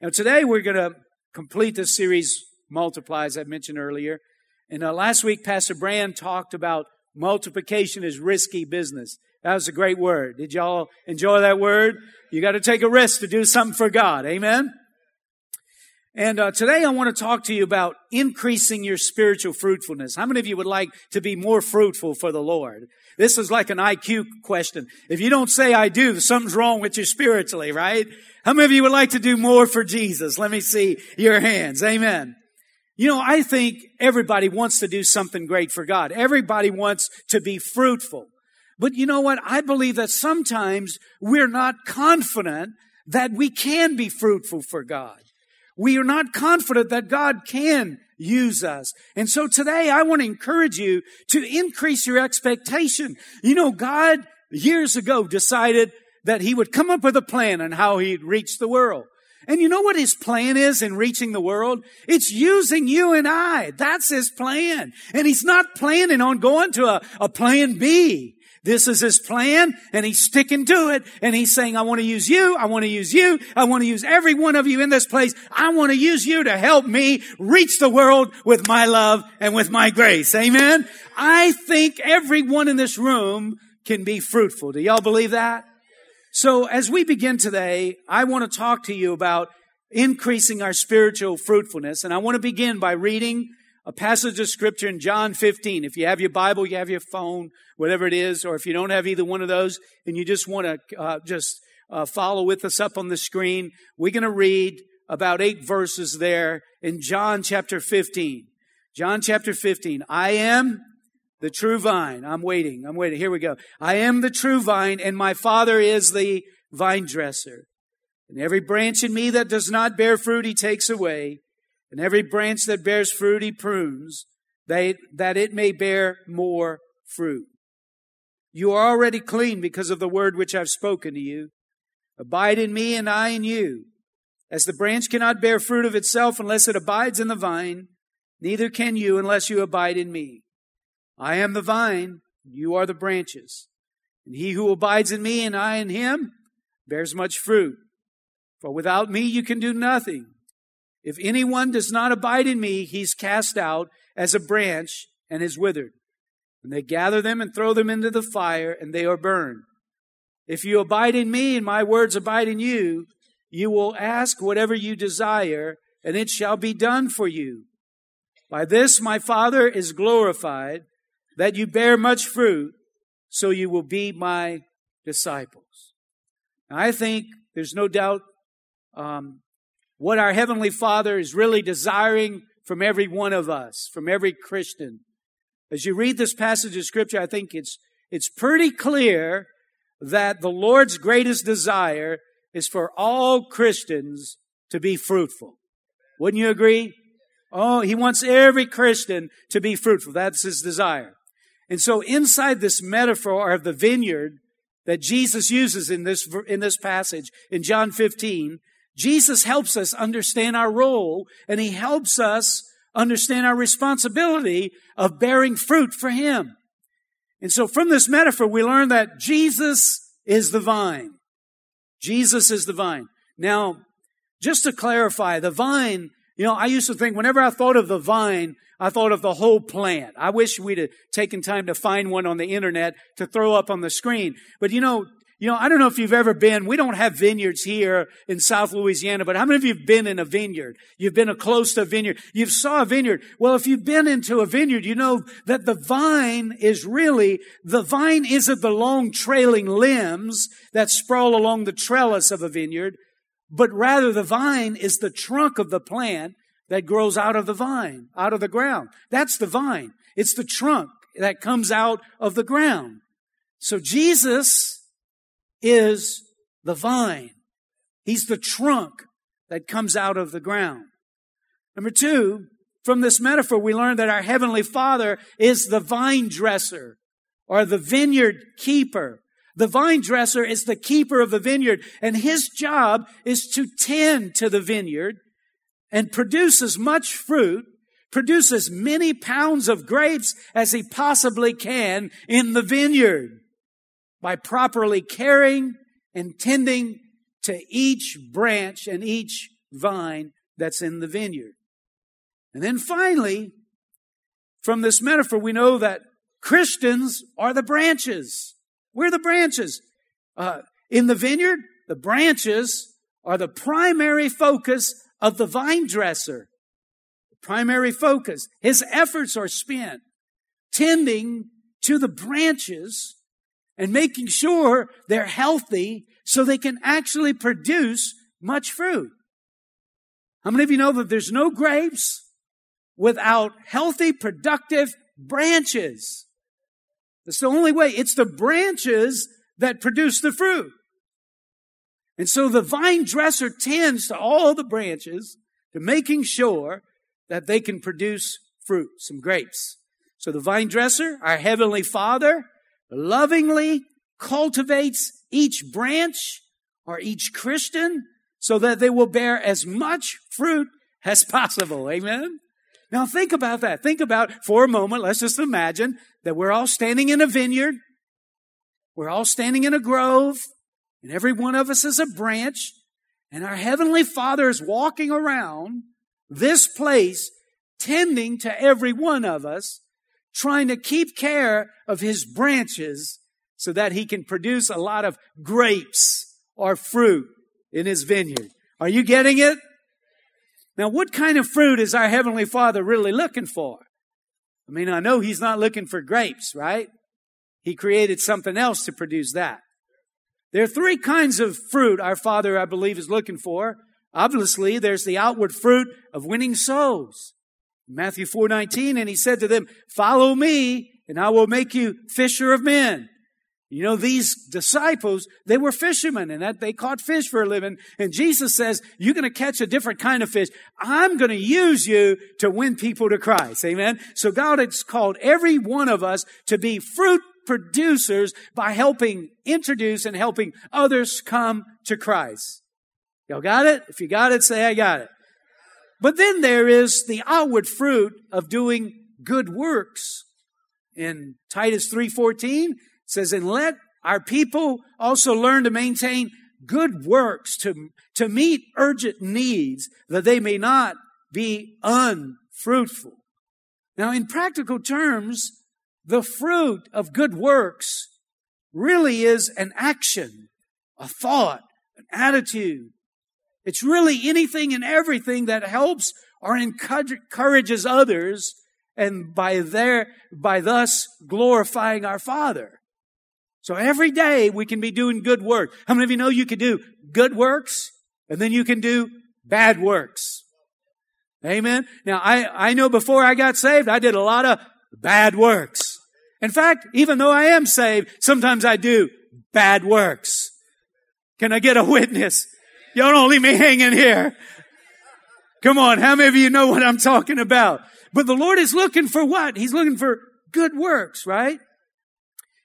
Now, today we're going to complete this series, Multiply, as I mentioned earlier. And uh, last week, Pastor Brand talked about multiplication is risky business. That was a great word. Did y'all enjoy that word? You got to take a risk to do something for God. Amen? And uh, today I want to talk to you about increasing your spiritual fruitfulness. How many of you would like to be more fruitful for the Lord? This is like an IQ question. If you don't say I do, something's wrong with you spiritually, right? How many of you would like to do more for Jesus? Let me see your hands. Amen. You know, I think everybody wants to do something great for God. Everybody wants to be fruitful. But you know what? I believe that sometimes we're not confident that we can be fruitful for God. We are not confident that God can use us. And so today I want to encourage you to increase your expectation. You know, God years ago decided that he would come up with a plan on how he'd reach the world. And you know what his plan is in reaching the world? It's using you and I. That's his plan. And he's not planning on going to a, a plan B. This is his plan and he's sticking to it and he's saying, I want to use you. I want to use you. I want to use every one of you in this place. I want to use you to help me reach the world with my love and with my grace. Amen. I think everyone in this room can be fruitful. Do y'all believe that? So as we begin today, I want to talk to you about increasing our spiritual fruitfulness. And I want to begin by reading a passage of scripture in John 15. If you have your Bible, you have your phone, whatever it is, or if you don't have either one of those and you just want to uh, just uh, follow with us up on the screen, we're going to read about eight verses there in John chapter 15. John chapter 15. I am the true vine. I'm waiting. I'm waiting. Here we go. I am the true vine and my father is the vine dresser. And every branch in me that does not bear fruit, he takes away. And every branch that bears fruit, he prunes, that, that it may bear more fruit. You are already clean because of the word which I've spoken to you. Abide in me and I in you. As the branch cannot bear fruit of itself unless it abides in the vine, neither can you unless you abide in me. I am the vine, you are the branches. And he who abides in me and I in him bears much fruit. For without me you can do nothing. If anyone does not abide in me, he's cast out as a branch and is withered. And they gather them and throw them into the fire, and they are burned. If you abide in me and my words abide in you, you will ask whatever you desire, and it shall be done for you. By this my Father is glorified, that you bear much fruit, so you will be my disciples. Now, I think there's no doubt um, what our Heavenly Father is really desiring from every one of us, from every Christian. As you read this passage of Scripture, I think it's, it's pretty clear that the Lord's greatest desire is for all Christians to be fruitful. Wouldn't you agree? Oh, He wants every Christian to be fruitful. That's His desire. And so inside this metaphor of the vineyard that Jesus uses in this, in this passage in John 15, Jesus helps us understand our role and he helps us understand our responsibility of bearing fruit for him. And so from this metaphor, we learn that Jesus is the vine. Jesus is the vine. Now, just to clarify, the vine, you know, I used to think whenever I thought of the vine, I thought of the whole plant. I wish we'd have taken time to find one on the internet to throw up on the screen. But you know, you know, I don't know if you've ever been, we don't have vineyards here in South Louisiana, but how many of you have been in a vineyard? You've been a close to a vineyard. You've saw a vineyard. Well, if you've been into a vineyard, you know that the vine is really, the vine isn't the long trailing limbs that sprawl along the trellis of a vineyard, but rather the vine is the trunk of the plant that grows out of the vine, out of the ground. That's the vine. It's the trunk that comes out of the ground. So Jesus is the vine. He's the trunk that comes out of the ground. Number two, from this metaphor, we learn that our Heavenly Father is the vine dresser or the vineyard keeper. The vine dresser is the keeper of the vineyard and his job is to tend to the vineyard and produce as much fruit, produce as many pounds of grapes as he possibly can in the vineyard by properly caring and tending to each branch and each vine that's in the vineyard. And then finally, from this metaphor, we know that Christians are the branches. We're the branches. Uh, in the vineyard, the branches are the primary focus of the vine dresser. Primary focus. His efforts are spent tending to the branches and making sure they're healthy so they can actually produce much fruit. How many of you know that there's no grapes without healthy, productive branches? That's the only way. It's the branches that produce the fruit. And so the vine dresser tends to all the branches to making sure that they can produce fruit, some grapes. So the vine dresser, our heavenly father, lovingly cultivates each branch or each Christian so that they will bear as much fruit as possible. Amen. Now think about that. Think about for a moment. Let's just imagine that we're all standing in a vineyard. We're all standing in a grove and every one of us is a branch and our heavenly father is walking around this place tending to every one of us, trying to keep care of his branches so that he can produce a lot of grapes or fruit in his vineyard. Are you getting it? Now, what kind of fruit is our Heavenly Father really looking for? I mean, I know He's not looking for grapes, right? He created something else to produce that. There are three kinds of fruit our Father, I believe, is looking for. Obviously, there's the outward fruit of winning souls. Matthew 4:19 and he said to them, "Follow me, and I will make you fisher of men." You know, these disciples, they were fishermen and that they caught fish for a living. And Jesus says, you're going to catch a different kind of fish. I'm going to use you to win people to Christ. Amen. So God has called every one of us to be fruit producers by helping introduce and helping others come to Christ. Y'all got it? If you got it, say I got it. But then there is the outward fruit of doing good works. In Titus 3:14 says, and let our people also learn to maintain good works to, to meet urgent needs that they may not be unfruitful. Now, in practical terms, the fruit of good works really is an action, a thought, an attitude. It's really anything and everything that helps or encourages others and by their, by thus glorifying our Father. So every day we can be doing good work. How many of you know you can do good works and then you can do bad works? Amen. Now I, I know before I got saved, I did a lot of bad works. In fact, even though I am saved, sometimes I do bad works. Can I get a witness? Y'all don't leave me hanging here. Come on. How many of you know what I'm talking about? But the Lord is looking for what? He's looking for good works, right?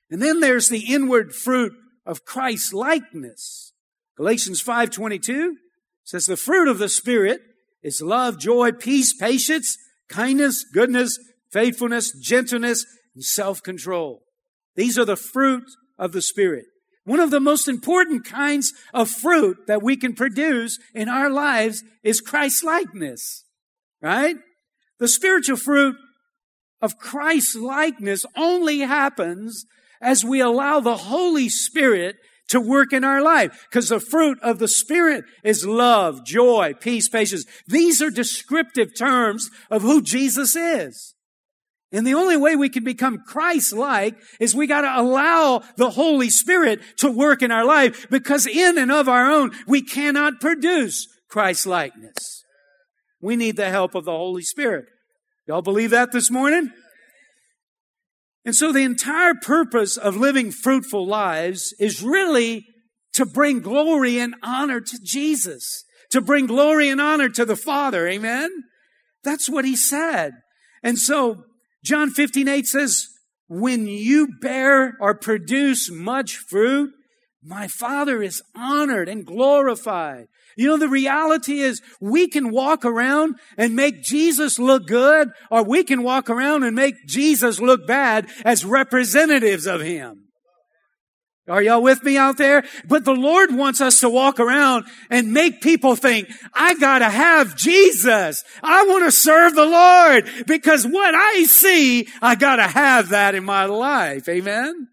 And then there's the inward fruit of Christ's likeness. Galatians 5:22 says the fruit of the spirit is love, joy, peace, patience, kindness, goodness, faithfulness, gentleness, and self-control. These are the fruit of the spirit. One of the most important kinds of fruit that we can produce in our lives is Christ likeness. Right? The spiritual fruit of Christ likeness only happens as we allow the Holy Spirit to work in our life. Because the fruit of the Spirit is love, joy, peace, patience. These are descriptive terms of who Jesus is. And the only way we can become Christ-like is we gotta allow the Holy Spirit to work in our life because in and of our own, we cannot produce Christ-likeness. We need the help of the Holy Spirit. Y'all believe that this morning? And so the entire purpose of living fruitful lives is really to bring glory and honor to Jesus, to bring glory and honor to the Father. Amen. That's what he said. And so John 15, 8 says, when you bear or produce much fruit, my Father is honored and glorified. You know, the reality is we can walk around and make Jesus look good, or we can walk around and make Jesus look bad as representatives of Him. Are y'all with me out there? But the Lord wants us to walk around and make people think, I gotta have Jesus. I want to serve the Lord because what I see, I gotta have that in my life. Amen?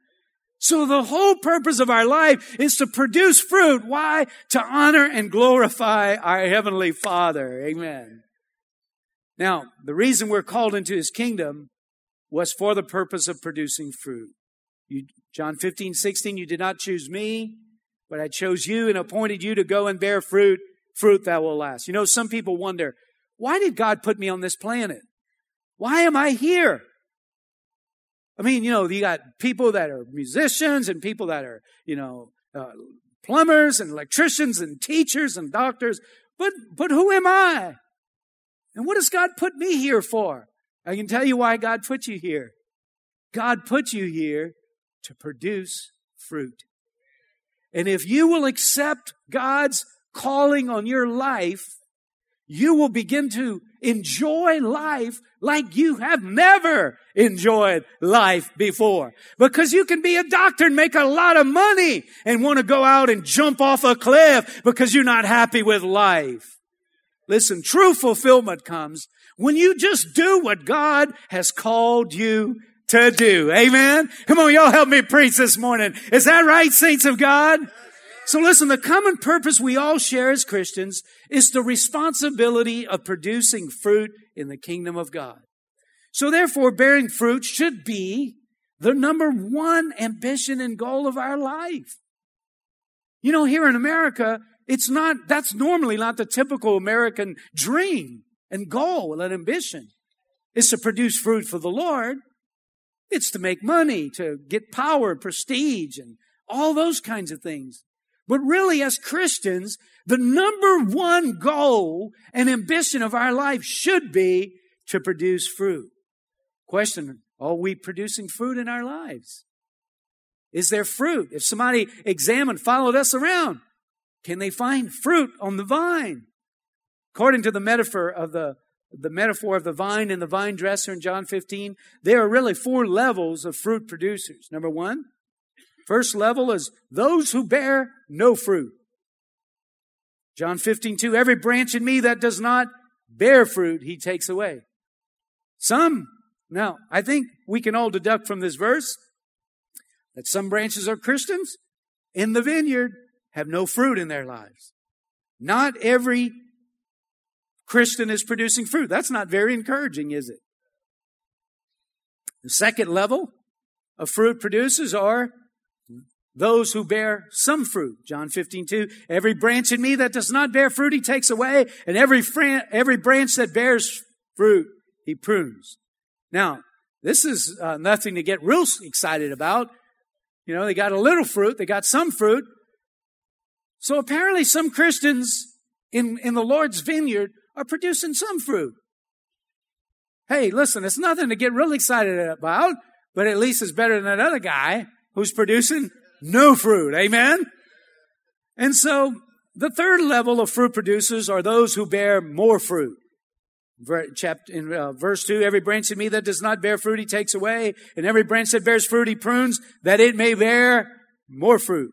So the whole purpose of our life is to produce fruit. Why? To honor and glorify our Heavenly Father. Amen. Now, the reason we're called into His kingdom was for the purpose of producing fruit. You, John 15, 16, you did not choose me, but I chose you and appointed you to go and bear fruit, fruit that will last. You know, some people wonder, why did God put me on this planet? Why am I here? I mean, you know, you got people that are musicians and people that are, you know, uh, plumbers and electricians and teachers and doctors. But, but who am I? And what does God put me here for? I can tell you why God put you here. God put you here to produce fruit. And if you will accept God's calling on your life, you will begin to enjoy life like you have never enjoyed life before. Because you can be a doctor and make a lot of money and want to go out and jump off a cliff because you're not happy with life. Listen, true fulfillment comes when you just do what God has called you to do. Amen. Come on, y'all help me preach this morning. Is that right, saints of God? So listen, the common purpose we all share as Christians is the responsibility of producing fruit in the kingdom of God. So therefore, bearing fruit should be the number one ambition and goal of our life. You know, here in America, it's not, that's normally not the typical American dream and goal and ambition. Is to produce fruit for the Lord. It's to make money, to get power, prestige, and all those kinds of things. But really, as Christians, the number one goal and ambition of our life should be to produce fruit. Question, are we producing fruit in our lives? Is there fruit? If somebody examined, followed us around, can they find fruit on the vine? According to the metaphor of the the metaphor of the vine and the vine dresser in John 15, there are really four levels of fruit producers. Number one, first level is those who bear no fruit. John 15, 2, every branch in me that does not bear fruit, he takes away. Some, now, I think we can all deduct from this verse that some branches are Christians in the vineyard have no fruit in their lives. Not every Christian is producing fruit. That's not very encouraging, is it? The second level of fruit producers are those who bear some fruit. John 15, 2. Every branch in me that does not bear fruit, he takes away, and every, fran- every branch that bears fruit, he prunes. Now, this is uh, nothing to get real excited about. You know, they got a little fruit, they got some fruit. So apparently some Christians in, in the Lord's vineyard are producing some fruit. Hey, listen, it's nothing to get really excited about, but at least it's better than that other guy who's producing no fruit. Amen? And so the third level of fruit producers are those who bear more fruit. Chapter, in uh, verse 2, every branch in me that does not bear fruit, he takes away, and every branch that bears fruit, he prunes, that it may bear more fruit.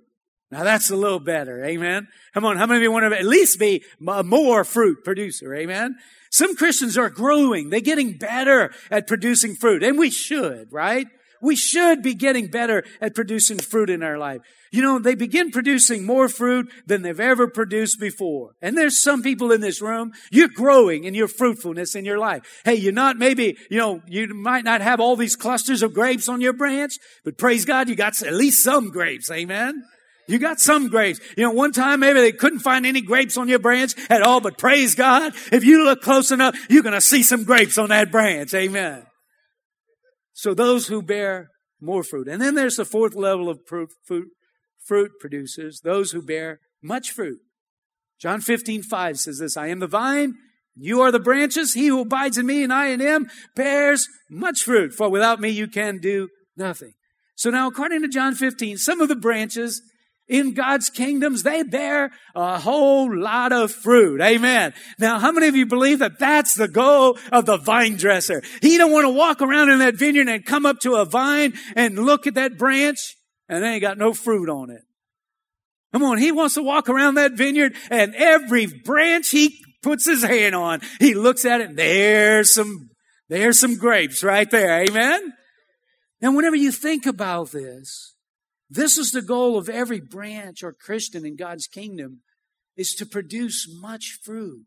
Now that's a little better. Amen. Come on. How many of you want to at least be a more fruit producer? Amen. Some Christians are growing. They're getting better at producing fruit and we should, right? We should be getting better at producing fruit in our life. You know, they begin producing more fruit than they've ever produced before. And there's some people in this room, you're growing in your fruitfulness in your life. Hey, you're not maybe, you know, you might not have all these clusters of grapes on your branch, but praise God, you got at least some grapes. Amen. You got some grapes. You know, one time maybe they couldn't find any grapes on your branch at all, but praise God, if you look close enough, you're going to see some grapes on that branch. Amen. So those who bear more fruit. And then there's the fourth level of fruit, fruit, producers, those who bear much fruit. John 15, 5 says this, I am the vine, you are the branches. He who abides in me and I in him bears much fruit, for without me you can do nothing. So now, according to John 15, some of the branches in God's kingdoms, they bear a whole lot of fruit. Amen. Now, how many of you believe that that's the goal of the vine dresser? He don't want to walk around in that vineyard and come up to a vine and look at that branch and they ain't got no fruit on it. Come on, he wants to walk around that vineyard and every branch he puts his hand on, he looks at it and there's some, there's some grapes right there. Amen? Now, whenever you think about this, this is the goal of every branch or Christian in God's kingdom is to produce much fruit.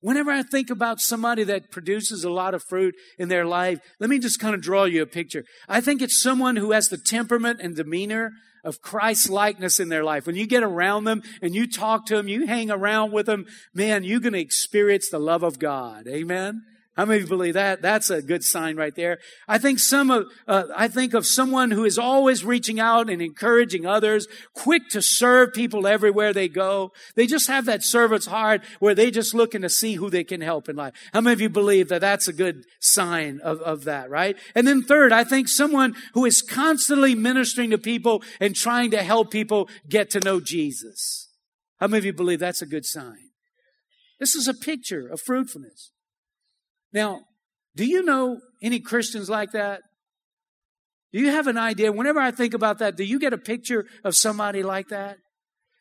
Whenever I think about somebody that produces a lot of fruit in their life, let me just kind of draw you a picture. I think it's someone who has the temperament and demeanor of Christ likeness in their life. When you get around them and you talk to them, you hang around with them, man, you're going to experience the love of God. Amen. How many of you believe that? That's a good sign right there. I think some of, uh, I think of someone who is always reaching out and encouraging others, quick to serve people everywhere they go. They just have that servant's heart where they just looking to see who they can help in life. How many of you believe that that's a good sign of, of that, right? And then third, I think someone who is constantly ministering to people and trying to help people get to know Jesus. How many of you believe that's a good sign? This is a picture of fruitfulness. Now, do you know any Christians like that? Do you have an idea? Whenever I think about that, do you get a picture of somebody like that?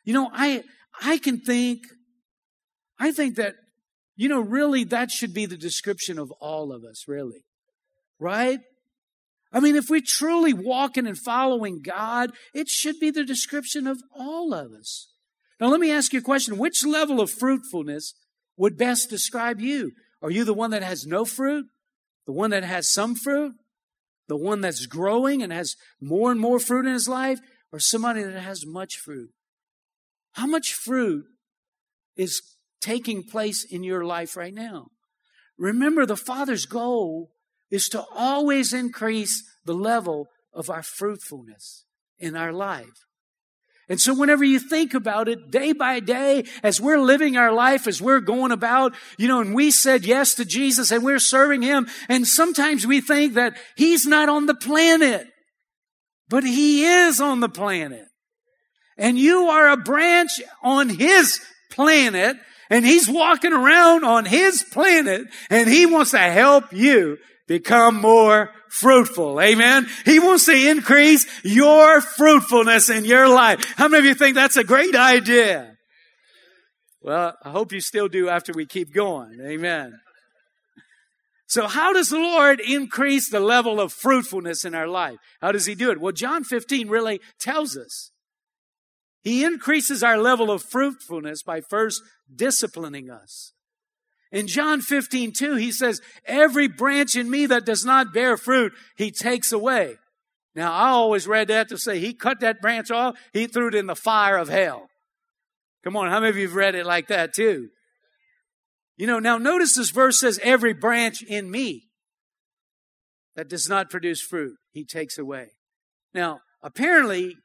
You know, I, I can think, I think that, you know, really that should be the description of all of us, really. Right? I mean, if we're truly walking and following God, it should be the description of all of us. Now, let me ask you a question. Which level of fruitfulness would best describe you? Are you the one that has no fruit? The one that has some fruit? The one that's growing and has more and more fruit in his life? Or somebody that has much fruit? How much fruit is taking place in your life right now? Remember, the Father's goal is to always increase the level of our fruitfulness in our life. And so whenever you think about it, day by day, as we're living our life, as we're going about, you know, and we said yes to Jesus and we're serving Him, and sometimes we think that He's not on the planet, but He is on the planet. And you are a branch on His planet, and He's walking around on His planet, and He wants to help you become more fruitful. Amen. He wants to increase your fruitfulness in your life. How many of you think that's a great idea? Well, I hope you still do after we keep going. Amen. So how does the Lord increase the level of fruitfulness in our life? How does he do it? Well, John 15 really tells us. He increases our level of fruitfulness by first disciplining us. In John 15, 2, he says, every branch in me that does not bear fruit, he takes away. Now, I always read that to say he cut that branch off, he threw it in the fire of hell. Come on, how many of you have read it like that too? You know, now notice this verse says, every branch in me that does not produce fruit, he takes away. Now, apparently,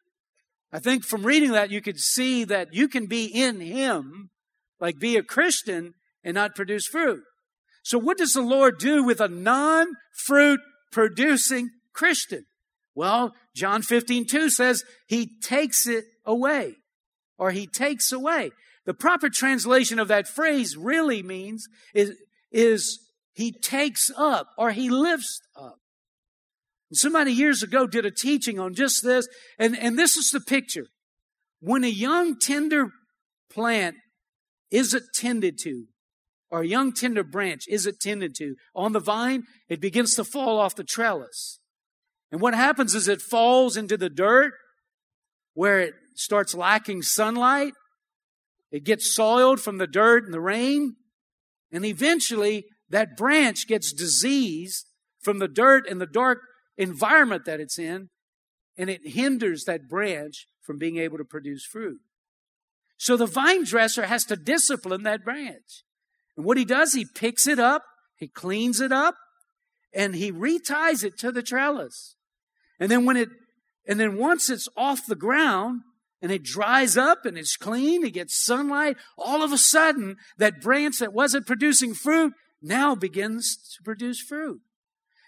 I think from reading that, you could see that you can be in him, like be a Christian, and not produce fruit. So what does the Lord do with a non-fruit producing Christian? Well, John 15, 2 says he takes it away or he takes away. The proper translation of that phrase really means is, is he takes up or he lifts up. Somebody years ago did a teaching on just this, and, and this is the picture. When a young tender plant is attended to, or a young tender branch is attended to on the vine, it begins to fall off the trellis. And what happens is it falls into the dirt where it starts lacking sunlight. It gets soiled from the dirt and the rain. And eventually that branch gets diseased from the dirt and the dark environment that it's in. And it hinders that branch from being able to produce fruit. So the vine dresser has to discipline that branch. And what he does, he picks it up, he cleans it up, and he reties it to the trellis. And then when it, and then once it's off the ground and it dries up and it's clean, it gets sunlight, all of a sudden that branch that wasn't producing fruit now begins to produce fruit.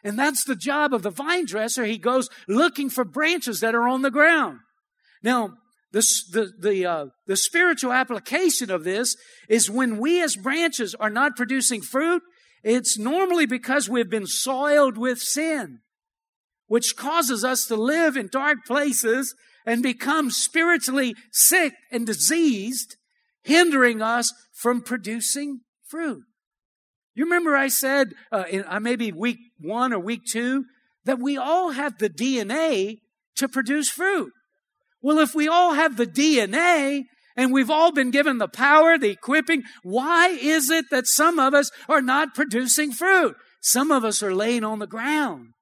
And that's the job of the vine dresser. He goes looking for branches that are on the ground. Now, the, the, the, uh, the spiritual application of this is when we as branches are not producing fruit, it's normally because we've been soiled with sin, which causes us to live in dark places and become spiritually sick and diseased, hindering us from producing fruit. You remember I said, uh, in uh, maybe week one or week two, that we all have the DNA to produce fruit. Well, if we all have the DNA and we've all been given the power, the equipping, why is it that some of us are not producing fruit? Some of us are laying on the ground,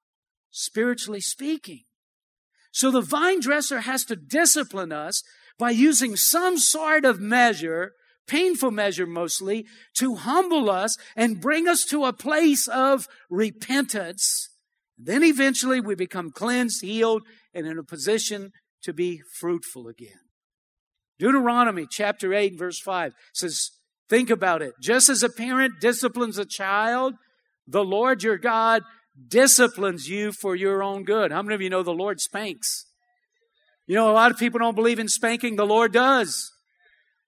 spiritually speaking. So the vine dresser has to discipline us by using some sort of measure, painful measure mostly, to humble us and bring us to a place of repentance. Then eventually we become cleansed, healed, and in a position to be fruitful again. Deuteronomy chapter 8 verse 5 says, think about it. Just as a parent disciplines a child, the Lord your God disciplines you for your own good. How many of you know the Lord spanks? You know, a lot of people don't believe in spanking. The Lord does.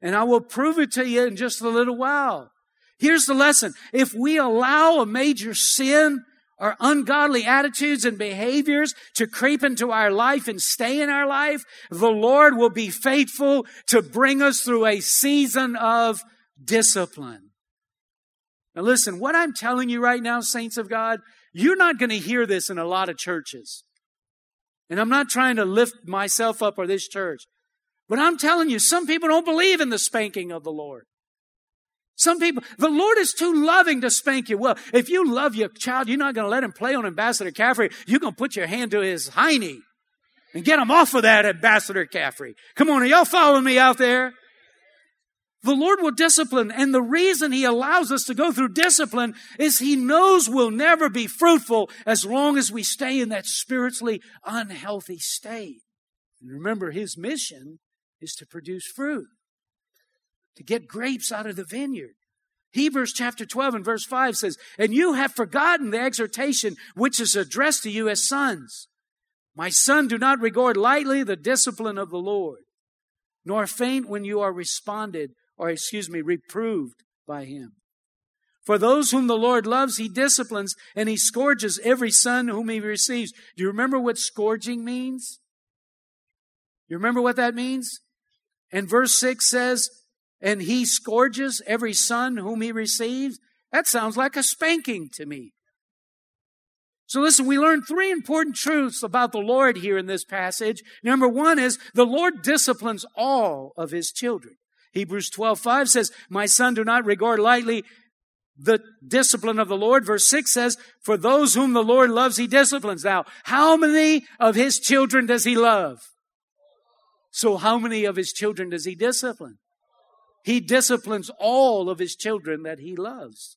And I will prove it to you in just a little while. Here's the lesson. If we allow a major sin or ungodly attitudes and behaviors to creep into our life and stay in our life, the Lord will be faithful to bring us through a season of discipline. Now listen, what I'm telling you right now, saints of God, you're not going to hear this in a lot of churches. And I'm not trying to lift myself up or this church. But I'm telling you, some people don't believe in the spanking of the Lord. Some people, the Lord is too loving to spank you. Well, if you love your child, you're not going to let him play on Ambassador Caffery. You're going to put your hand to his hiney and get him off of that Ambassador Caffery. Come on, are y'all following me out there? The Lord will discipline, and the reason He allows us to go through discipline is He knows we'll never be fruitful as long as we stay in that spiritually unhealthy state. And remember, His mission is to produce fruit to get grapes out of the vineyard. Hebrews chapter 12 and verse 5 says, And you have forgotten the exhortation which is addressed to you as sons. My son, do not regard lightly the discipline of the Lord, nor faint when you are responded, or excuse me, reproved by him. For those whom the Lord loves, he disciplines, and he scourges every son whom he receives. Do you remember what scourging means? You remember what that means? And verse 6 says, and he scourges every son whom he receives. That sounds like a spanking to me. So listen, we learn three important truths about the Lord here in this passage. Number one is the Lord disciplines all of his children. Hebrews 12, 5 says, My son, do not regard lightly the discipline of the Lord. Verse 6 says, For those whom the Lord loves, he disciplines. Now, how many of his children does he love? So how many of his children does he discipline? He disciplines all of his children that he loves.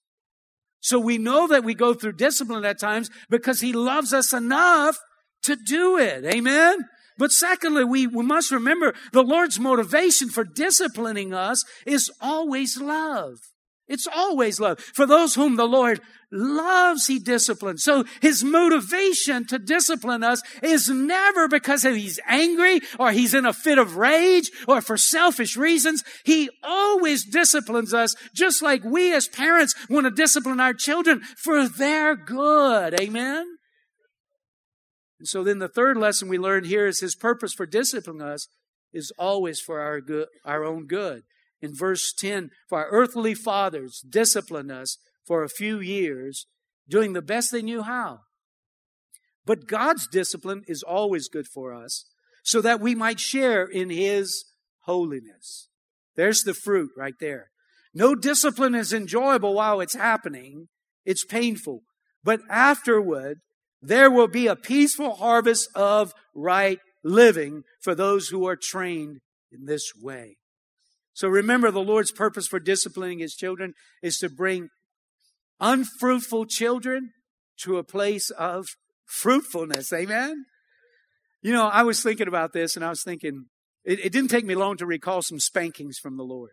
So we know that we go through discipline at times because he loves us enough to do it. Amen? But secondly, we, we must remember the Lord's motivation for disciplining us is always love. It's always love. For those whom the Lord loves, He disciplines. So His motivation to discipline us is never because He's angry or He's in a fit of rage or for selfish reasons. He always disciplines us just like we as parents want to discipline our children for their good. Amen? And so then the third lesson we learned here is His purpose for disciplining us is always for our good, our own good in verse 10 For our earthly fathers disciplined us for a few years, doing the best they knew how. But God's discipline is always good for us, so that we might share in His holiness. There's the fruit right there. No discipline is enjoyable while it's happening, it's painful. But afterward, there will be a peaceful harvest of right living for those who are trained in this way. So remember, the Lord's purpose for disciplining his children is to bring unfruitful children to a place of fruitfulness. Amen? You know, I was thinking about this and I was thinking, it, it didn't take me long to recall some spankings from the Lord.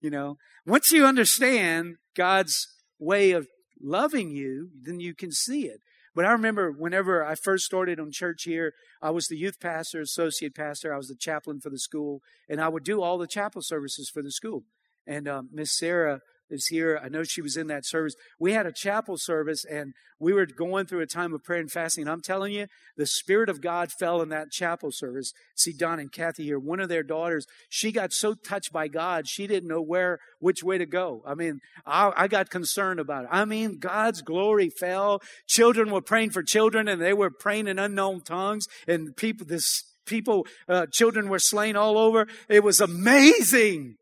You know, once you understand God's way of loving you, then you can see it. But I remember whenever I first started on church here, I was the youth pastor, associate pastor. I was the chaplain for the school, and I would do all the chapel services for the school. And um, Miss Sarah is here. I know she was in that service. We had a chapel service and we were going through a time of prayer and fasting. I'm telling you, the Spirit of God fell in that chapel service. See Don and Kathy here. One of their daughters, she got so touched by God, she didn't know where, which way to go. I mean, I, I got concerned about it. I mean, God's glory fell. Children were praying for children and they were praying in unknown tongues and people, this people, uh, children were slain all over. It was amazing.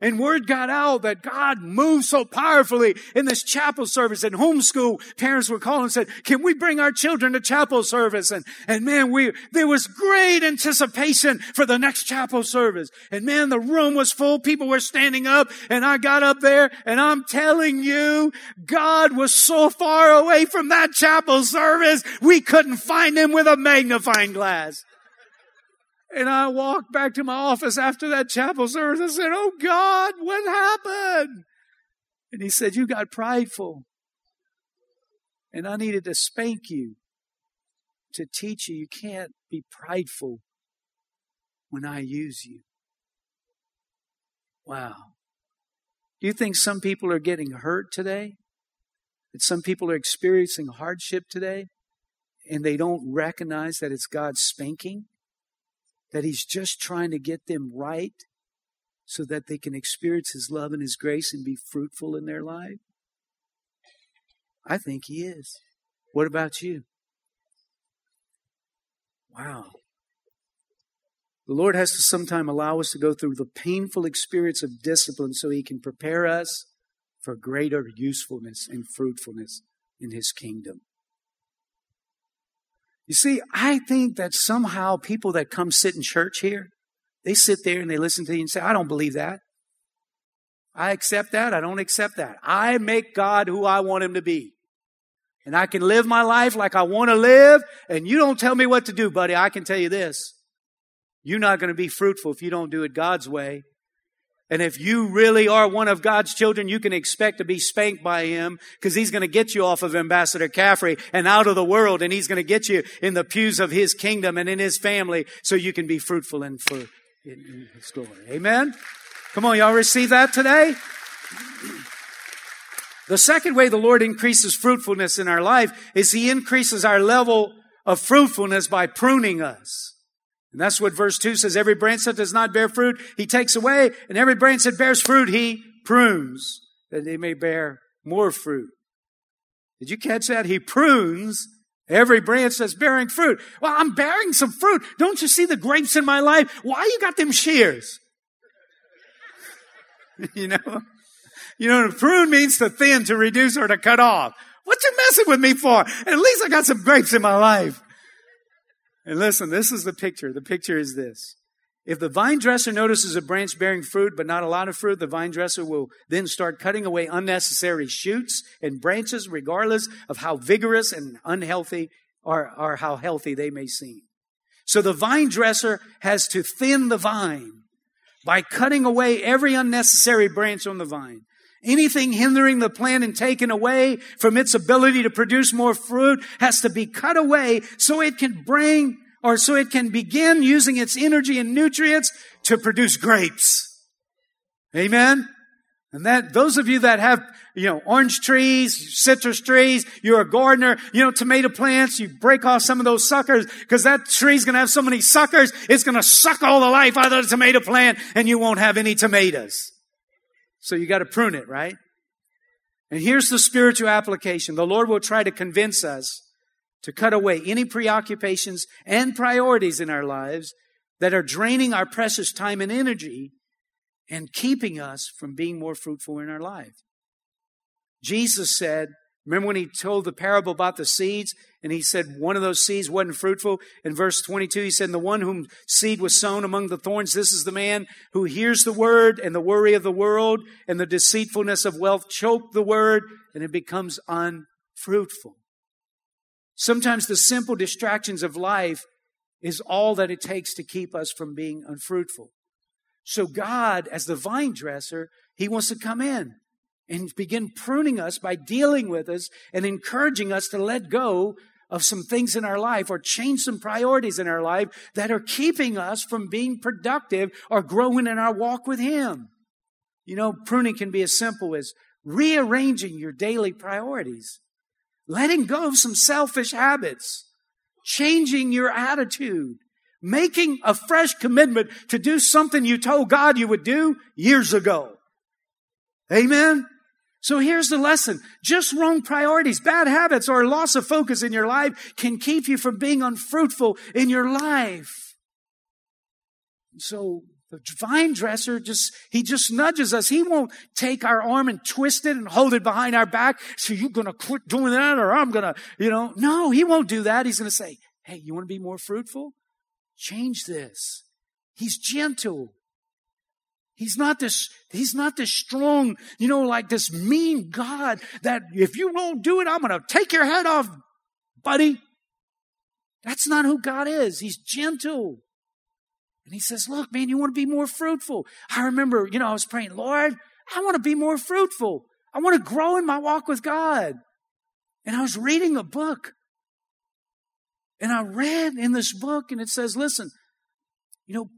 And word got out that God moved so powerfully in this chapel service and homeschool parents were calling and said, can we bring our children to chapel service? And, and man, we, there was great anticipation for the next chapel service. And man, the room was full. People were standing up and I got up there and I'm telling you, God was so far away from that chapel service. We couldn't find him with a magnifying glass. And I walked back to my office after that chapel service and said, Oh God, what happened? And he said, You got prideful. And I needed to spank you to teach you you can't be prideful when I use you. Wow. Do you think some people are getting hurt today? That some people are experiencing hardship today and they don't recognize that it's God's spanking? That He's just trying to get them right so that they can experience His love and His grace and be fruitful in their life? I think He is. What about you? Wow. The Lord has to sometime allow us to go through the painful experience of discipline so He can prepare us for greater usefulness and fruitfulness in His kingdom. You see, I think that somehow people that come sit in church here, they sit there and they listen to you and say, I don't believe that. I accept that. I don't accept that. I make God who I want him to be. And I can live my life like I want to live. And you don't tell me what to do, buddy. I can tell you this. You're not going to be fruitful if you don't do it God's way. And if you really are one of God's children, you can expect to be spanked by Him because He's going to get you off of Ambassador Caffery and out of the world and He's going to get you in the pews of His kingdom and in His family so you can be fruitful and for in, His glory. Amen? Come on, y'all receive that today? The second way the Lord increases fruitfulness in our life is He increases our level of fruitfulness by pruning us. And that's what verse 2 says. Every branch that does not bear fruit, he takes away, and every branch that bears fruit, he prunes, that they may bear more fruit. Did you catch that? He prunes every branch that's bearing fruit. Well, I'm bearing some fruit. Don't you see the grapes in my life? Why you got them shears? you know? You know, prune means to thin, to reduce, or to cut off. What you messing with me for? At least I got some grapes in my life. And listen, this is the picture. The picture is this. If the vine dresser notices a branch bearing fruit, but not a lot of fruit, the vine dresser will then start cutting away unnecessary shoots and branches, regardless of how vigorous and unhealthy or, or how healthy they may seem. So the vine dresser has to thin the vine by cutting away every unnecessary branch on the vine. Anything hindering the plant and taken away from its ability to produce more fruit has to be cut away so it can bring or so it can begin using its energy and nutrients to produce grapes. Amen. And that, those of you that have, you know, orange trees, citrus trees, you're a gardener, you know, tomato plants, you break off some of those suckers because that tree's going to have so many suckers, it's going to suck all the life out of the tomato plant and you won't have any tomatoes. So you got to prune it, right? And here's the spiritual application. The Lord will try to convince us to cut away any preoccupations and priorities in our lives that are draining our precious time and energy and keeping us from being more fruitful in our life. Jesus said, Remember when he told the parable about the seeds and he said one of those seeds wasn't fruitful? In verse 22, he said, the one whom seed was sown among the thorns, this is the man who hears the word and the worry of the world and the deceitfulness of wealth choke the word and it becomes unfruitful. Sometimes the simple distractions of life is all that it takes to keep us from being unfruitful. So God, as the vine dresser, he wants to come in and begin pruning us by dealing with us and encouraging us to let go of some things in our life or change some priorities in our life that are keeping us from being productive or growing in our walk with Him. You know, pruning can be as simple as rearranging your daily priorities, letting go of some selfish habits, changing your attitude, making a fresh commitment to do something you told God you would do years ago. Amen. So here's the lesson. Just wrong priorities, bad habits, or loss of focus in your life can keep you from being unfruitful in your life. So the vine dresser just, he just nudges us. He won't take our arm and twist it and hold it behind our back. So you're going to quit doing that or I'm going to, you know, no, he won't do that. He's going to say, Hey, you want to be more fruitful? Change this. He's gentle. He's not this, he's not this strong, you know, like this mean God that if you won't do it, I'm going to take your head off, buddy. That's not who God is. He's gentle. And he says, look, man, you want to be more fruitful. I remember, you know, I was praying, Lord, I want to be more fruitful. I want to grow in my walk with God. And I was reading a book. And I read in this book and it says, listen, you know,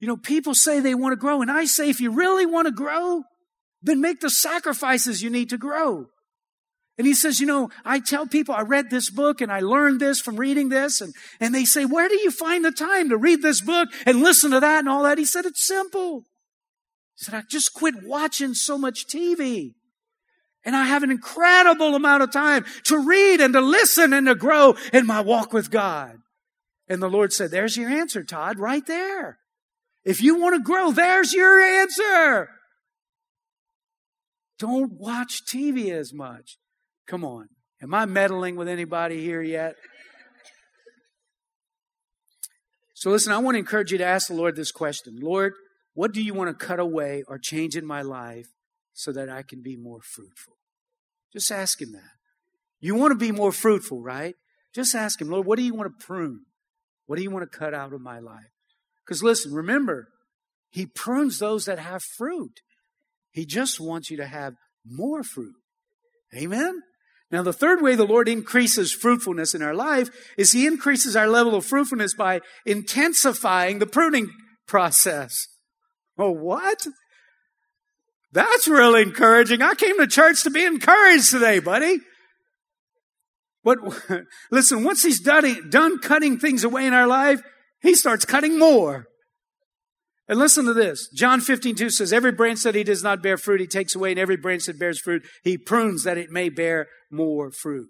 you know, people say they want to grow, and I say if you really want to grow, then make the sacrifices you need to grow. And he says, you know, I tell people I read this book and I learned this from reading this. And, and they say, where do you find the time to read this book and listen to that and all that? He said, it's simple. He said, I just quit watching so much TV. And I have an incredible amount of time to read and to listen and to grow in my walk with God. And the Lord said, there's your answer, Todd, right there. If you want to grow, there's your answer. Don't watch TV as much. Come on. Am I meddling with anybody here yet? So listen, I want to encourage you to ask the Lord this question. Lord, what do you want to cut away or change in my life so that I can be more fruitful? Just ask him that. You want to be more fruitful, right? Just ask him, Lord, what do you want to prune? What do you want to cut out of my life? Because listen, remember, He prunes those that have fruit. He just wants you to have more fruit. Amen? Now, the third way the Lord increases fruitfulness in our life is He increases our level of fruitfulness by intensifying the pruning process. Oh, what? That's really encouraging. I came to church to be encouraged today, buddy. But listen, once He's done, done cutting things away in our life, he starts cutting more. And listen to this. John 15, 2 says, Every branch that he does not bear fruit, he takes away, and every branch that bears fruit, he prunes that it may bear more fruit.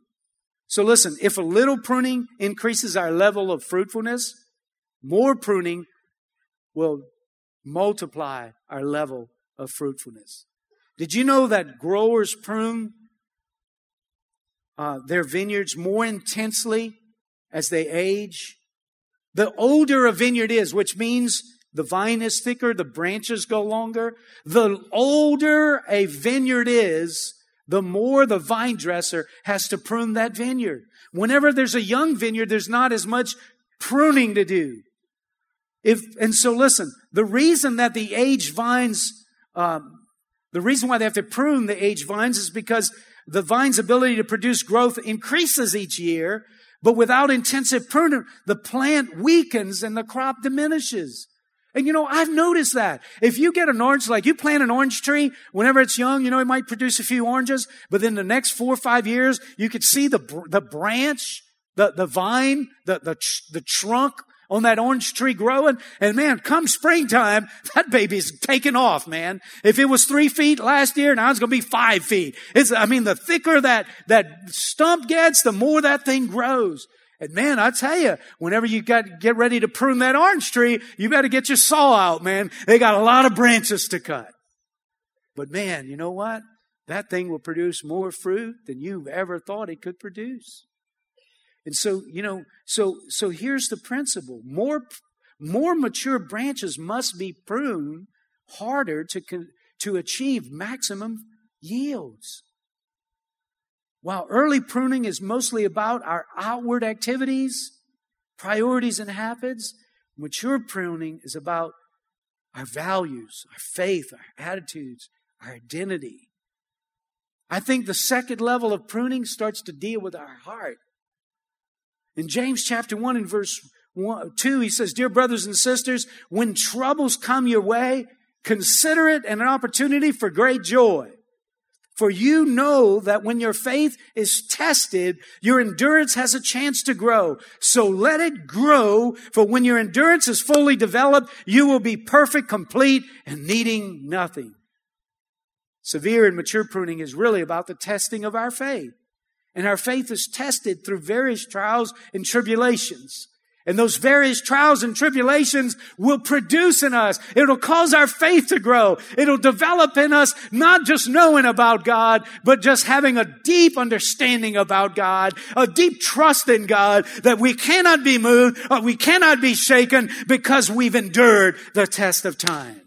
So listen, if a little pruning increases our level of fruitfulness, more pruning will multiply our level of fruitfulness. Did you know that growers prune uh, their vineyards more intensely as they age the older a vineyard is, which means the vine is thicker, the branches go longer. The older a vineyard is, the more the vine dresser has to prune that vineyard. Whenever there's a young vineyard, there's not as much pruning to do. If, and so listen, the reason that the aged vines, um, the reason why they have to prune the aged vines is because the vine's ability to produce growth increases each year but without intensive pruning, the plant weakens and the crop diminishes. And you know, I've noticed that. If you get an orange, like you plant an orange tree, whenever it's young, you know, it might produce a few oranges, but then the next four or five years, you could see the, the branch, the, the vine, the, the, the trunk on that orange tree growing. And man, come springtime, that baby's taking off, man. If it was three feet last year, now it's going to be five feet. It's, I mean, the thicker that, that stump gets, the more that thing grows. And man, I tell you, whenever you got get ready to prune that orange tree, you better get your saw out, man. They got a lot of branches to cut. But man, you know what? That thing will produce more fruit than you've ever thought it could produce. And so, you know, so, so here's the principle. More, more mature branches must be pruned harder to, to achieve maximum yields. While early pruning is mostly about our outward activities, priorities, and habits, mature pruning is about our values, our faith, our attitudes, our identity. I think the second level of pruning starts to deal with our heart. In James chapter 1 and verse one, 2, he says, Dear brothers and sisters, when troubles come your way, Consider it an opportunity for great joy. For you know that when your faith is tested, your endurance has a chance to grow. So let it grow, for when your endurance is fully developed, you will be perfect, complete, and needing nothing. Severe and mature pruning is really about the testing of our faith. And our faith is tested through various trials and tribulations. And those various trials and tribulations will produce in us. It'll cause our faith to grow. It'll develop in us not just knowing about God, but just having a deep understanding about God, a deep trust in God that we cannot be moved we cannot be shaken because we've endured the test of time.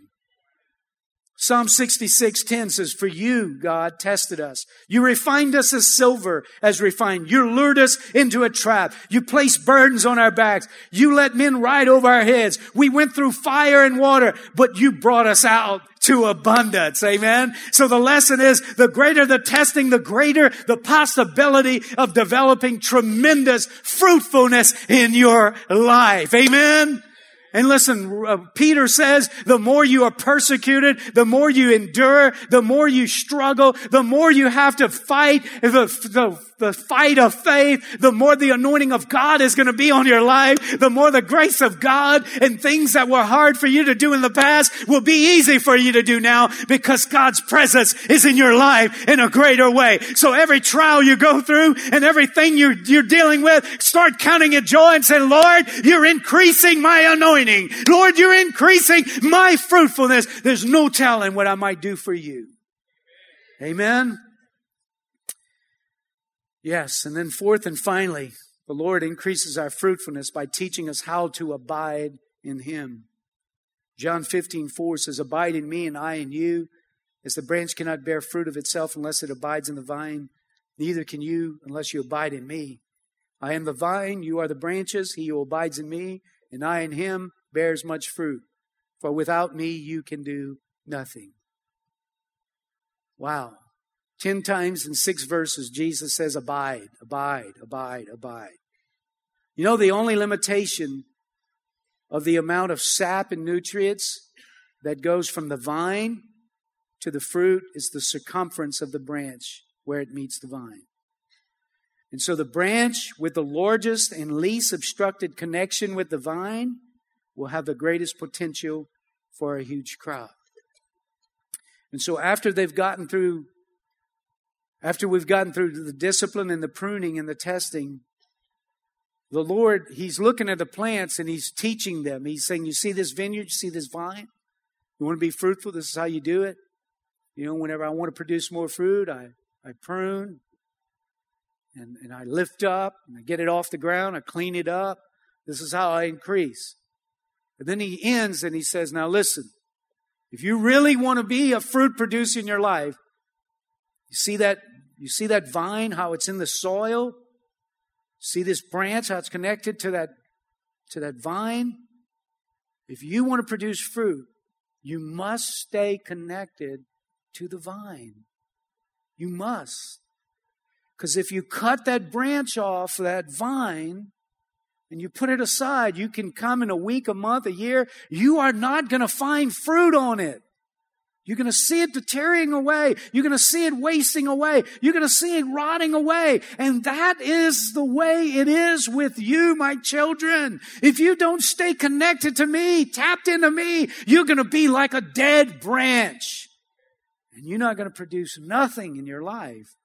Psalm 66, 10 says, For you, God, tested us. You refined us as silver, as refined. You lured us into a trap. You placed burdens on our backs. You let men ride over our heads. We went through fire and water, but you brought us out to abundance. Amen. So the lesson is the greater the testing, the greater the possibility of developing tremendous fruitfulness in your life. Amen. And listen, uh, Peter says, the more you are persecuted, the more you endure, the more you struggle, the more you have to fight the, the, the fight of faith, the more the anointing of God is going to be on your life, the more the grace of God and things that were hard for you to do in the past will be easy for you to do now because God's presence is in your life in a greater way. So every trial you go through and everything you're, you're dealing with, start counting it joy and say, Lord, you're increasing my anointing anointing. Lord, you're increasing my fruitfulness. There's no telling what I might do for you. Amen. Yes. And then fourth and finally, the Lord increases our fruitfulness by teaching us how to abide in Him. John 15, 4 says, Abide in me and I in you. As the branch cannot bear fruit of itself unless it abides in the vine, neither can you unless you abide in me. I am the vine, you are the branches. He who abides in me and I in him bears much fruit. For without me you can do nothing. Wow. Ten times in six verses, Jesus says, Abide, abide, abide, abide. You know, the only limitation of the amount of sap and nutrients that goes from the vine to the fruit is the circumference of the branch where it meets the vine. And so the branch with the largest and least obstructed connection with the vine will have the greatest potential for a huge crop. And so after they've gotten through, after we've gotten through the discipline and the pruning and the testing, the Lord, He's looking at the plants and He's teaching them. He's saying, You see this vineyard? You see this vine? You want to be fruitful? This is how you do it. You know, whenever I want to produce more fruit, I, I prune, and, and I lift up and I get it off the ground, I clean it up. This is how I increase. But then he ends and he says, Now listen, if you really want to be a fruit producer in your life, you see that you see that vine, how it's in the soil? See this branch, how it's connected to that to that vine? If you want to produce fruit, you must stay connected to the vine. You must. Because if you cut that branch off that vine and you put it aside, you can come in a week, a month, a year, you are not going to find fruit on it. You're going to see it deteriorating away. You're going to see it wasting away. You're going to see it rotting away. And that is the way it is with you, my children. If you don't stay connected to me, tapped into me, you're going to be like a dead branch. And you're not going to produce nothing in your life.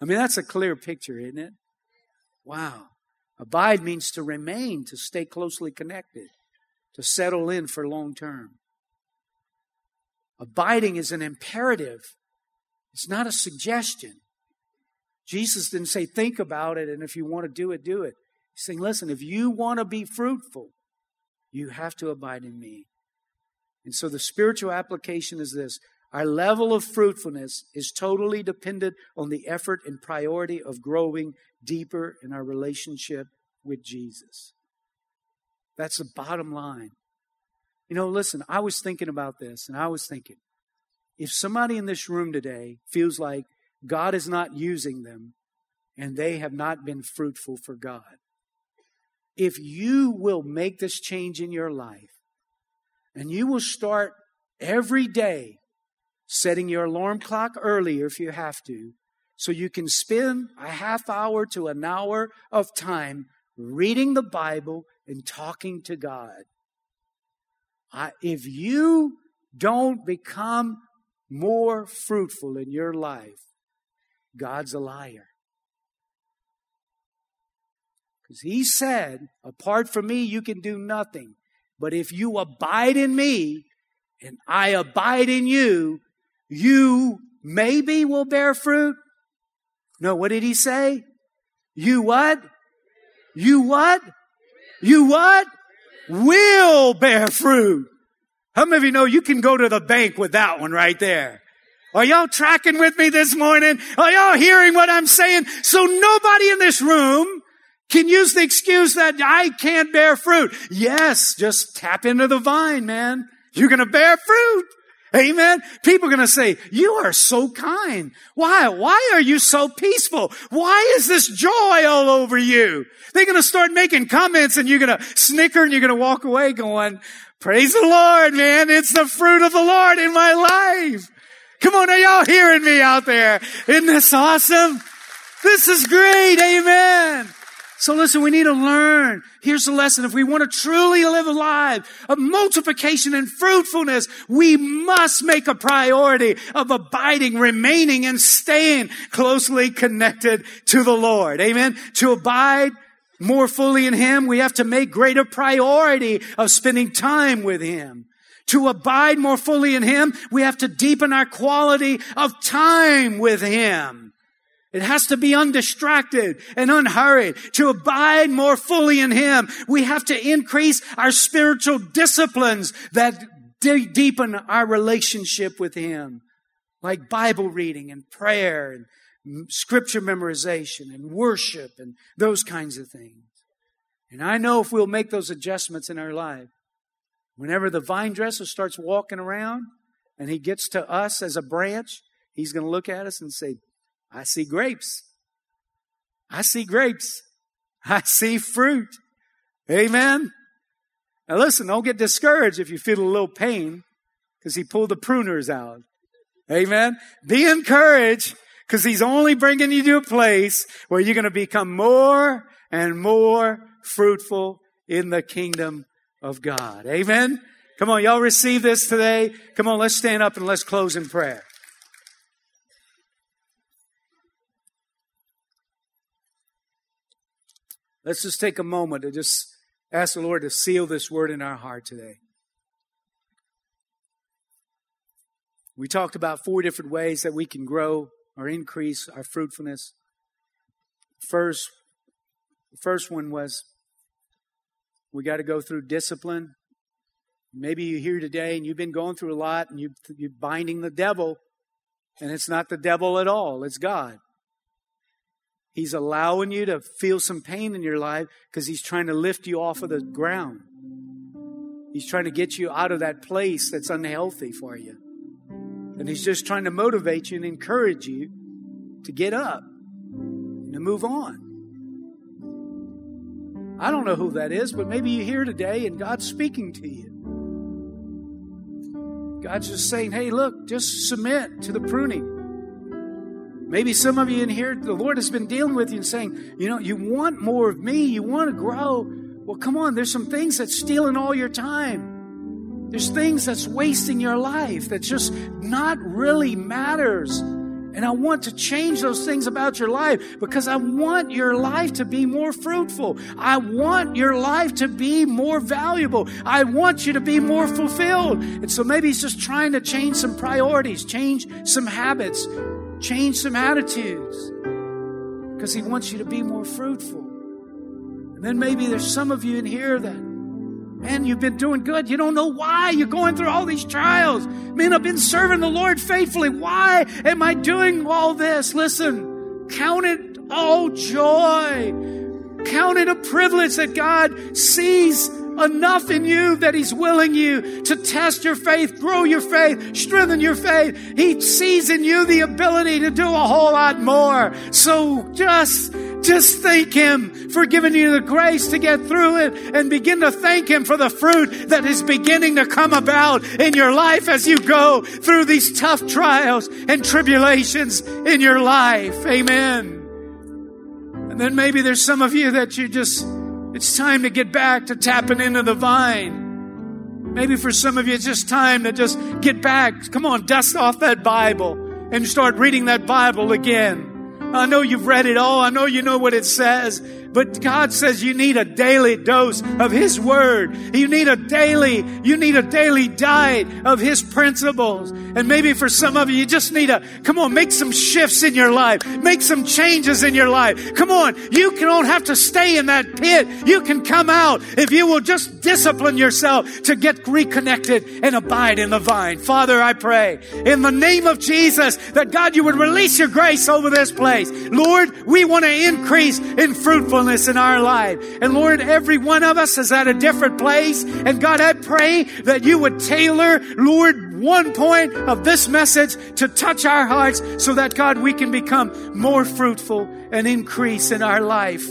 I mean, that's a clear picture, isn't it? Wow. Abide means to remain, to stay closely connected, to settle in for long term. Abiding is an imperative, it's not a suggestion. Jesus didn't say, think about it, and if you want to do it, do it. He's saying, listen, if you want to be fruitful, you have to abide in me. And so the spiritual application is this our level of fruitfulness is totally dependent on the effort and priority of growing deeper in our relationship with Jesus. That's the bottom line. You know, listen, I was thinking about this and I was thinking if somebody in this room today feels like God is not using them and they have not been fruitful for God, if you will make this change in your life and you will start every day, setting your alarm clock earlier if you have to, so you can spend a half hour to an hour of time reading the Bible and talking to God. I, if you don't become more fruitful in your life, God's a liar. Because he said, apart from me, you can do nothing. But if you abide in me and I abide in you, you maybe will bear fruit. No, what did he say? You what? You what? You what? Will bear fruit. How many of you know you can go to the bank with that one right there? Are y'all tracking with me this morning? Are y'all hearing what I'm saying? So nobody in this room can use the excuse that I can't bear fruit. Yes, just tap into the vine, man. You're going to bear fruit. Amen. People are going to say, you are so kind. Why? Why are you so peaceful? Why is this joy all over you? They're going to start making comments and you're going to snicker and you're going to walk away going, praise the Lord, man. It's the fruit of the Lord in my life. Come on. Are y'all hearing me out there? Isn't this awesome? This is great. Amen. So listen, we need to learn. Here's the lesson. If we want to truly live a life of multiplication and fruitfulness, we must make a priority of abiding, remaining, and staying closely connected to the Lord. Amen. To abide more fully in Him, we have to make greater priority of spending time with Him. To abide more fully in Him, we have to deepen our quality of time with Him. It has to be undistracted and unhurried. To abide more fully in Him, we have to increase our spiritual disciplines that de- deepen our relationship with Him, like Bible reading and prayer and scripture memorization and worship and those kinds of things. And I know if we'll make those adjustments in our life, whenever the vine dresser starts walking around and he gets to us as a branch, he's going to look at us and say, I see grapes. I see grapes. I see fruit. Amen. Now listen, don't get discouraged if you feel a little pain because he pulled the pruners out. Amen. Be encouraged because he's only bringing you to a place where you're going to become more and more fruitful in the kingdom of God. Amen. Come on, y'all receive this today. Come on, let's stand up and let's close in prayer. Let's just take a moment to just ask the Lord to seal this word in our heart today. We talked about four different ways that we can grow or increase our fruitfulness. First, the first one was we got to go through discipline. Maybe you're here today and you've been going through a lot and you, you're binding the devil, and it's not the devil at all, it's God. He's allowing you to feel some pain in your life because He's trying to lift you off of the ground. He's trying to get you out of that place that's unhealthy for you. And He's just trying to motivate you and encourage you to get up and to move on. I don't know who that is, but maybe you're here today and God's speaking to you. God's just saying, hey, look, just submit to the pruning. Maybe some of you in here, the Lord has been dealing with you and saying, you know, you want more of me, you want to grow. Well, come on, there's some things that's stealing all your time. There's things that's wasting your life that just not really matters. And I want to change those things about your life because I want your life to be more fruitful. I want your life to be more valuable. I want you to be more fulfilled. And so maybe he's just trying to change some priorities, change some habits, Change some attitudes because He wants you to be more fruitful. And then maybe there's some of you in here that, man, you've been doing good. You don't know why you're going through all these trials. Man, I've been serving the Lord faithfully. Why am I doing all this? Listen, count it all joy. Count it a privilege that God sees enough in you that He's willing you to test your faith, grow your faith, strengthen your faith. He sees in you the ability to do a whole lot more. So just just thank Him for giving you the grace to get through it and begin to thank Him for the fruit that is beginning to come about in your life as you go through these tough trials and tribulations in your life. Amen. And then maybe there's some of you that you just, it's time to get back to tapping into the vine. Maybe for some of you, it's just time to just get back. Come on, dust off that Bible and start reading that Bible again. I know you've read it all. I know you know what it says. But God says you need a daily dose of His Word. You need a daily, you need a daily diet of His principles. And maybe for some of you, you just need to, come on, make some shifts in your life. Make some changes in your life. Come on, you don't have to stay in that pit. You can come out if you will just discipline yourself to get reconnected and abide in the vine. Father, I pray in the name of Jesus that God, you would release your grace over this place. Lord, we want to increase in fruitfulness fruitfulness in our life. And Lord, every one of us is at a different place. And God, I pray that you would tailor, Lord, one point of this message to touch our hearts so that God, we can become more fruitful and increase in our life.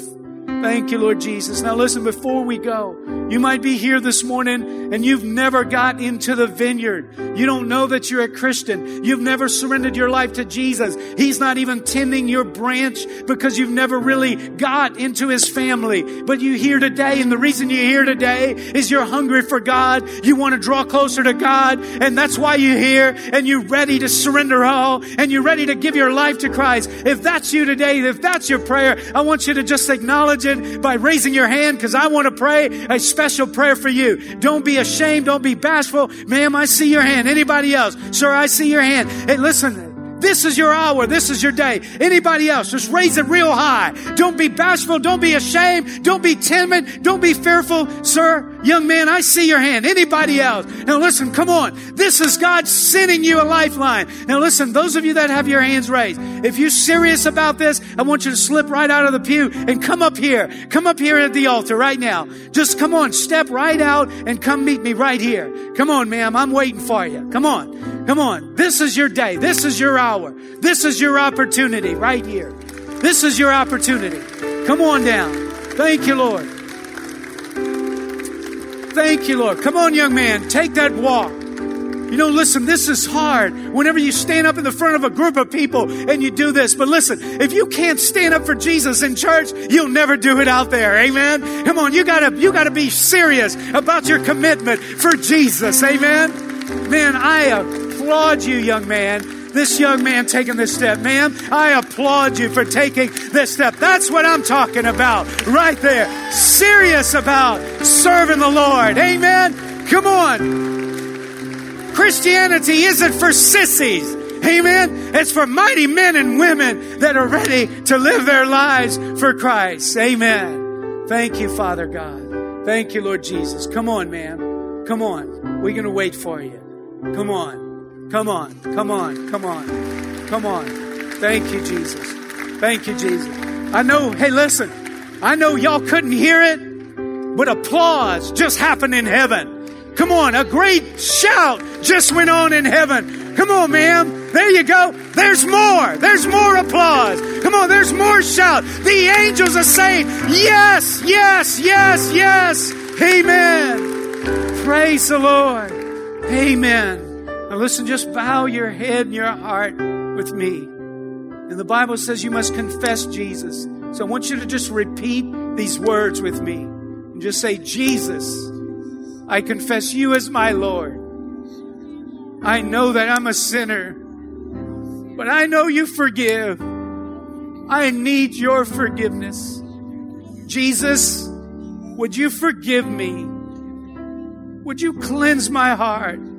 Thank you, Lord Jesus. Now listen, before we go, you might be here this morning and you've never got into the vineyard. You don't know that you're a Christian. You've never surrendered your life to Jesus. He's not even tending your branch because you've never really got into his family. But you're here today, and the reason you're here today is you're hungry for God. You want to draw closer to God, and that's why you're here, and you're ready to surrender all, and you're ready to give your life to Christ. If that's you today, if that's your prayer, I want you to just acknowledge it by raising your hand because I want to pray a special prayer for you. Don't be ashamed. Don't be bashful. Ma'am, I see your hand. Anybody else? Sir, I see your hand. Hey, listen. This is your hour. This is your day. Anybody else, just raise it real high. Don't be bashful. Don't be ashamed. Don't be timid. Don't be fearful. Sir, young man, I see your hand. Anybody else? Now listen, come on. This is God sending you a lifeline. Now listen, those of you that have your hands raised, if you're serious about this, I want you to slip right out of the pew and come up here. Come up here at the altar right now. Just come on, step right out and come meet me right here. Come on, ma'am. I'm waiting for you. Come on. Come on. This is your day. This is your hour. This is your opportunity right here. This is your opportunity. Come on down. Thank you, Lord. Thank you, Lord. Come on, young man. Take that walk. You know, listen, this is hard whenever you stand up in the front of a group of people and you do this. But listen, if you can't stand up for Jesus in church, you'll never do it out there. Amen. Come on, you gotta, you gotta be serious about your commitment for Jesus. Amen. Man, I applaud you, young man this young man taking this step. Ma'am, I applaud you for taking this step. That's what I'm talking about right there. Serious about serving the Lord. Amen. Come on. Christianity isn't for sissies. Amen. It's for mighty men and women that are ready to live their lives for Christ. Amen. Thank you, Father God. Thank you, Lord Jesus. Come on, ma'am. Come on. We're going to wait for you. Come on. Come on, come on, come on, come on. Thank you, Jesus. Thank you, Jesus. I know, hey, listen, I know y'all couldn't hear it, but applause just happened in heaven. Come on, a great shout just went on in heaven. Come on, ma'am. There you go. There's more. There's more applause. Come on, there's more shout. The angels are saying, Yes, yes, yes, yes. Amen. Praise the Lord. Amen. Now listen, just bow your head and your heart with me. And the Bible says you must confess Jesus. So I want you to just repeat these words with me. And just say, Jesus, I confess you as my Lord. I know that I'm a sinner, but I know you forgive. I need your forgiveness. Jesus, would you forgive me? Would you cleanse my heart?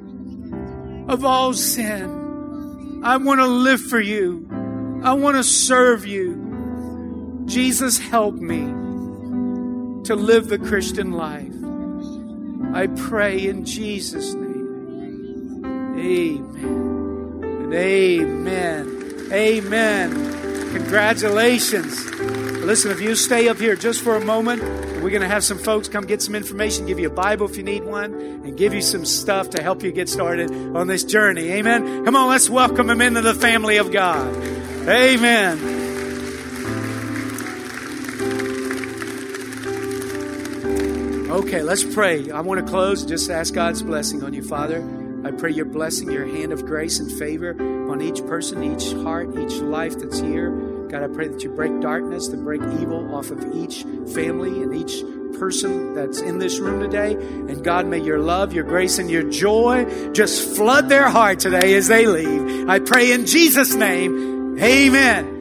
Of all sin. I want to live for you. I want to serve you. Jesus, help me to live the Christian life. I pray in Jesus' name. Amen. And amen. Amen. Congratulations. Listen, if you stay up here just for a moment, we're going to have some folks come get some information, give you a Bible if you need one, and give you some stuff to help you get started on this journey. Amen. Come on, let's welcome them into the family of God. Amen. Okay, let's pray. I want to close. Just ask God's blessing on you, Father. I pray your blessing, your hand of grace and favor on each person, each heart, each life that's here. God, I pray that you break darkness, that break evil off of each family and each person that's in this room today. And God, may your love, your grace, and your joy just flood their heart today as they leave. I pray in Jesus' name, amen.